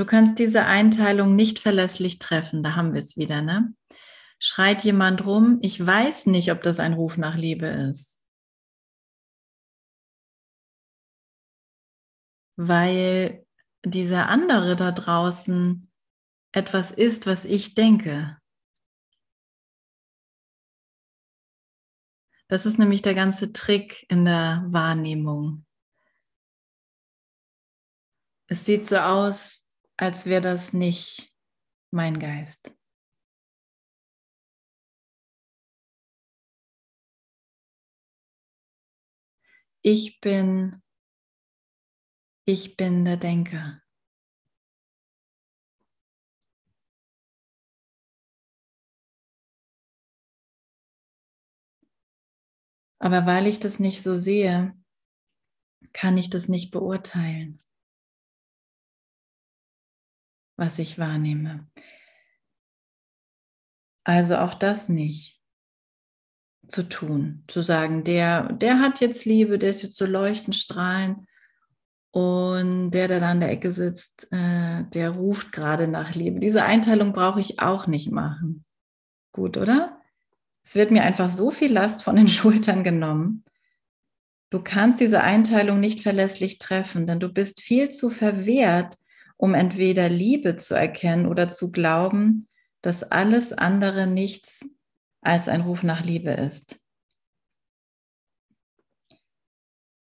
Speaker 1: Du kannst diese Einteilung nicht verlässlich treffen, da haben wir es wieder, ne? Schreit jemand rum, ich weiß nicht, ob das ein Ruf nach Liebe ist. Weil dieser andere da draußen etwas ist, was ich denke. Das ist nämlich der ganze Trick in der Wahrnehmung. Es sieht so aus, als wäre das nicht mein Geist. Ich bin, ich bin der Denker. Aber weil ich das nicht so sehe, kann ich das nicht beurteilen was ich wahrnehme. Also auch das nicht zu tun, zu sagen, der, der hat jetzt Liebe, der ist jetzt so leuchtend, strahlen und der, der da an der Ecke sitzt, äh, der ruft gerade nach Liebe. Diese Einteilung brauche ich auch nicht machen. Gut, oder? Es wird mir einfach so viel Last von den Schultern genommen. Du kannst diese Einteilung nicht verlässlich treffen, denn du bist viel zu verwehrt, um entweder Liebe zu erkennen oder zu glauben, dass alles andere nichts als ein Ruf nach Liebe ist.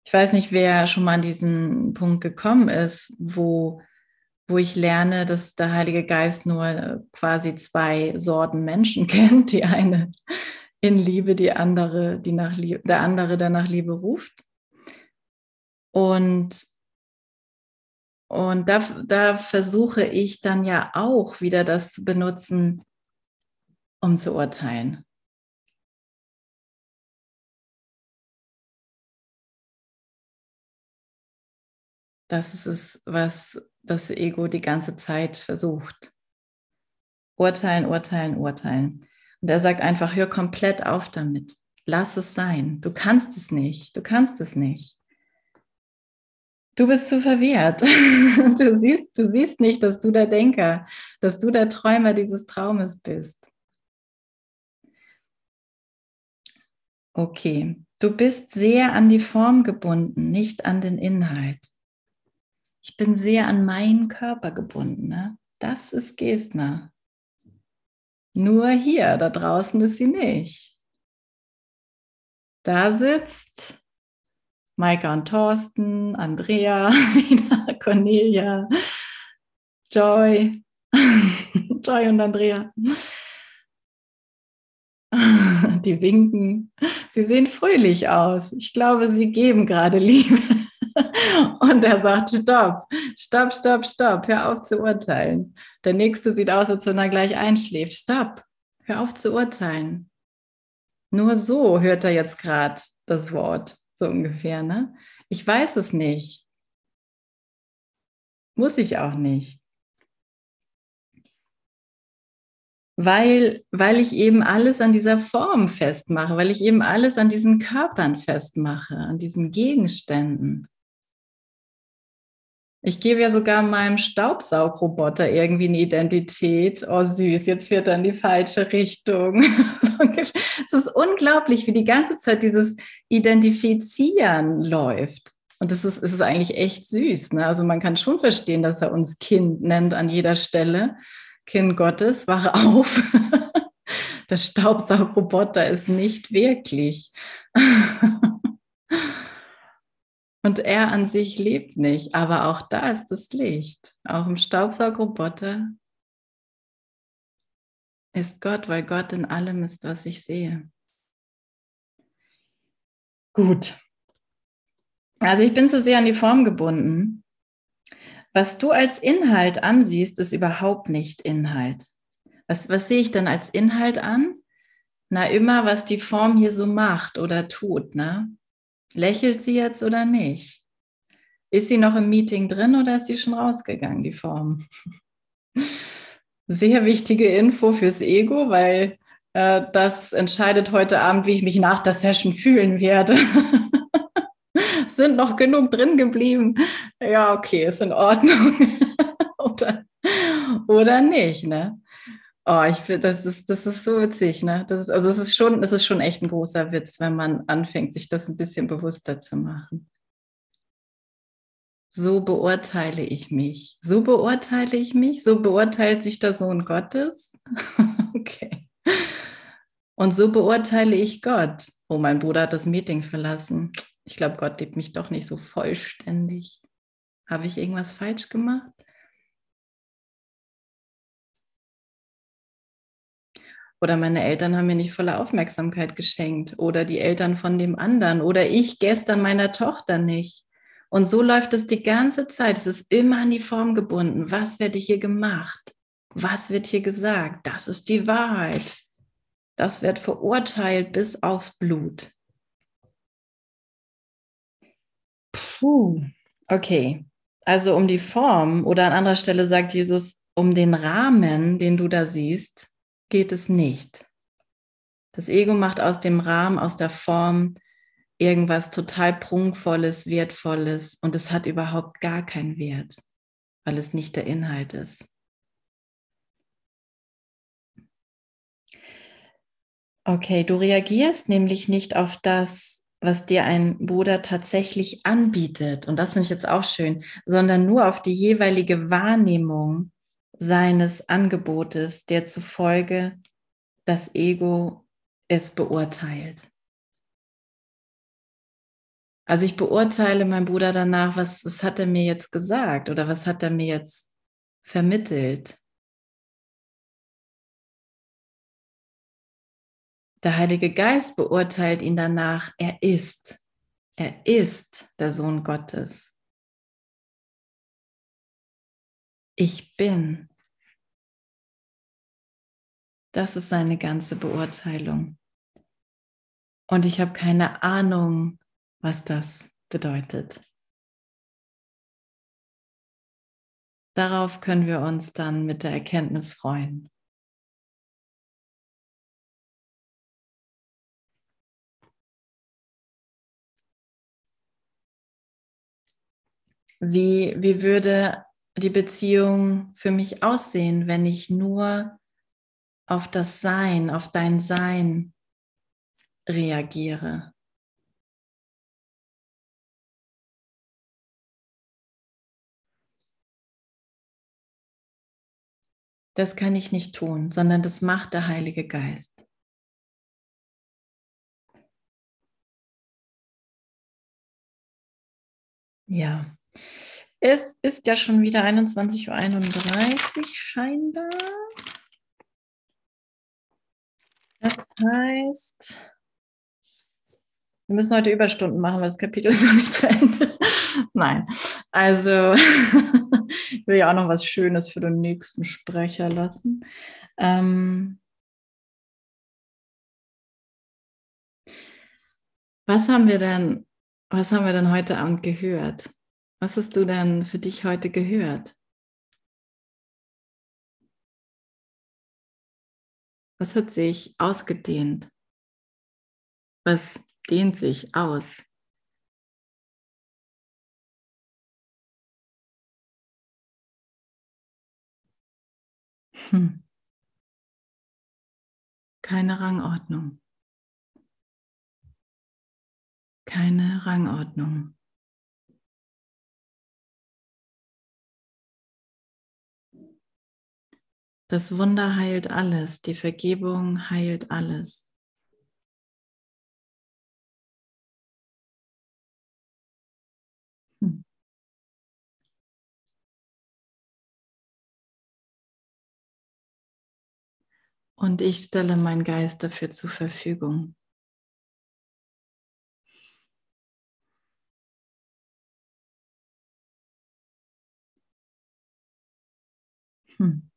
Speaker 1: Ich weiß nicht, wer schon mal an diesen Punkt gekommen ist, wo, wo ich lerne, dass der Heilige Geist nur quasi zwei Sorten Menschen kennt. Die eine in Liebe, die andere, die nach Liebe, der andere, der nach Liebe ruft. Und und da, da versuche ich dann ja auch wieder das zu benutzen, um zu urteilen. Das ist es, was das Ego die ganze Zeit versucht. Urteilen, urteilen, urteilen. Und er sagt einfach, hör komplett auf damit. Lass es sein. Du kannst es nicht. Du kannst es nicht. Du bist zu verwehrt. Du siehst, du siehst nicht, dass du der Denker, dass du der Träumer dieses Traumes bist. Okay, du bist sehr an die Form gebunden, nicht an den Inhalt. Ich bin sehr an meinen Körper gebunden. Ne? Das ist Gestner. Nur hier, da draußen ist sie nicht. Da sitzt Maika und Thorsten, Andrea, Cornelia, Joy, Joy und Andrea. Die winken. Sie sehen fröhlich aus. Ich glaube, sie geben gerade Liebe. Und er sagt, stopp, stopp, stopp, stopp, hör auf zu urteilen. Der nächste sieht aus, als wenn er gleich einschläft. Stopp, hör auf zu urteilen. Nur so hört er jetzt gerade das Wort, so ungefähr. Ne? Ich weiß es nicht. Muss ich auch nicht. Weil, weil ich eben alles an dieser Form festmache, weil ich eben alles an diesen Körpern festmache, an diesen Gegenständen. Ich gebe ja sogar meinem Staubsaugroboter irgendwie eine Identität. Oh süß, jetzt wird er in die falsche Richtung. es ist unglaublich, wie die ganze Zeit dieses Identifizieren läuft. Und das ist, es ist eigentlich echt süß. Ne? Also man kann schon verstehen, dass er uns Kind nennt an jeder Stelle. Kind Gottes, wache auf. Der Staubsaugroboter ist nicht wirklich. Und er an sich lebt nicht, aber auch da ist das Licht. Auch im Staubsaugroboter ist Gott, weil Gott in allem ist, was ich sehe. Gut. Also ich bin zu sehr an die Form gebunden. Was du als Inhalt ansiehst, ist überhaupt nicht Inhalt. Was, was sehe ich denn als Inhalt an? Na, immer, was die Form hier so macht oder tut. Ne? Lächelt sie jetzt oder nicht? Ist sie noch im Meeting drin oder ist sie schon rausgegangen, die Form? Sehr wichtige Info fürs Ego, weil äh, das entscheidet heute Abend, wie ich mich nach der Session fühlen werde. Sind noch genug drin geblieben? Ja, okay, ist in Ordnung. oder, oder nicht, ne? Oh, ich finde, das ist, das ist so witzig, ne? Das ist, also es ist schon, es ist schon echt ein großer Witz, wenn man anfängt, sich das ein bisschen bewusster zu machen. So beurteile ich mich. So beurteile ich mich. So beurteilt sich der Sohn Gottes. okay. Und so beurteile ich Gott. Oh, mein Bruder hat das Meeting verlassen. Ich glaube, Gott liebt mich doch nicht so vollständig. Habe ich irgendwas falsch gemacht? Oder meine Eltern haben mir nicht volle Aufmerksamkeit geschenkt. Oder die Eltern von dem anderen. Oder ich gestern meiner Tochter nicht. Und so läuft es die ganze Zeit. Es ist immer an die Form gebunden. Was wird hier gemacht? Was wird hier gesagt? Das ist die Wahrheit. Das wird verurteilt bis aufs Blut. Puh, okay. Also um die Form oder an anderer Stelle sagt Jesus, um den Rahmen, den du da siehst, geht es nicht. Das Ego macht aus dem Rahmen, aus der Form irgendwas total prunkvolles, wertvolles und es hat überhaupt gar keinen Wert, weil es nicht der Inhalt ist. Okay, du reagierst nämlich nicht auf das, was dir ein Bruder tatsächlich anbietet, und das finde ich jetzt auch schön, sondern nur auf die jeweilige Wahrnehmung seines Angebotes, der zufolge das Ego es beurteilt. Also ich beurteile meinen Bruder danach, was, was hat er mir jetzt gesagt oder was hat er mir jetzt vermittelt. Der Heilige Geist beurteilt ihn danach, er ist, er ist der Sohn Gottes. Ich bin. Das ist seine ganze Beurteilung. Und ich habe keine Ahnung, was das bedeutet. Darauf können wir uns dann mit der Erkenntnis freuen. Wie, wie würde die Beziehung für mich aussehen, wenn ich nur auf das Sein, auf dein Sein reagiere? Das kann ich nicht tun, sondern das macht der Heilige Geist. Ja, es ist ja schon wieder 21.31 Uhr scheinbar. Das heißt, wir müssen heute Überstunden machen, weil das Kapitel ist noch nicht zu Ende. Nein, also ich will ja auch noch was Schönes für den nächsten Sprecher lassen. Ähm, was haben wir denn, was haben wir denn heute Abend gehört? Was hast du denn für dich heute gehört? Was hat sich ausgedehnt? Was dehnt sich aus? Hm. Keine Rangordnung. Keine Rangordnung. Das Wunder heilt alles, die Vergebung heilt alles. Hm. Und ich stelle meinen Geist dafür zur Verfügung. Hm.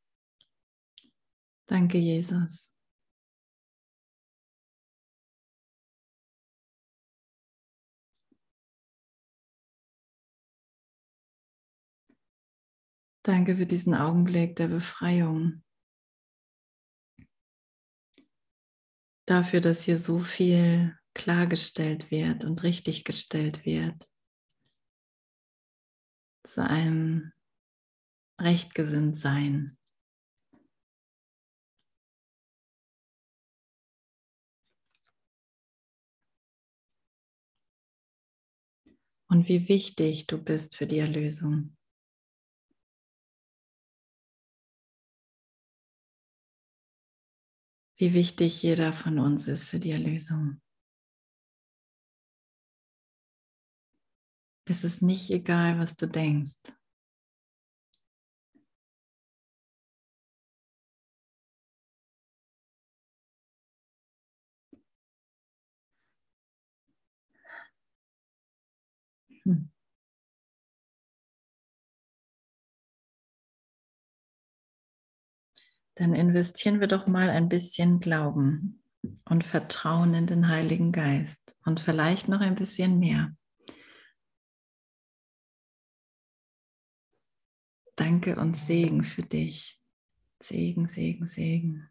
Speaker 1: Danke, Jesus. Danke für diesen Augenblick der Befreiung. Dafür, dass hier so viel klargestellt wird und richtiggestellt wird. Zu einem rechtgesinnt sein. Und wie wichtig du bist für die Erlösung. Wie wichtig jeder von uns ist für die Erlösung. Es ist nicht egal, was du denkst. Dann investieren wir doch mal ein bisschen Glauben und Vertrauen in den Heiligen Geist und vielleicht noch ein bisschen mehr. Danke und Segen für dich. Segen, Segen, Segen.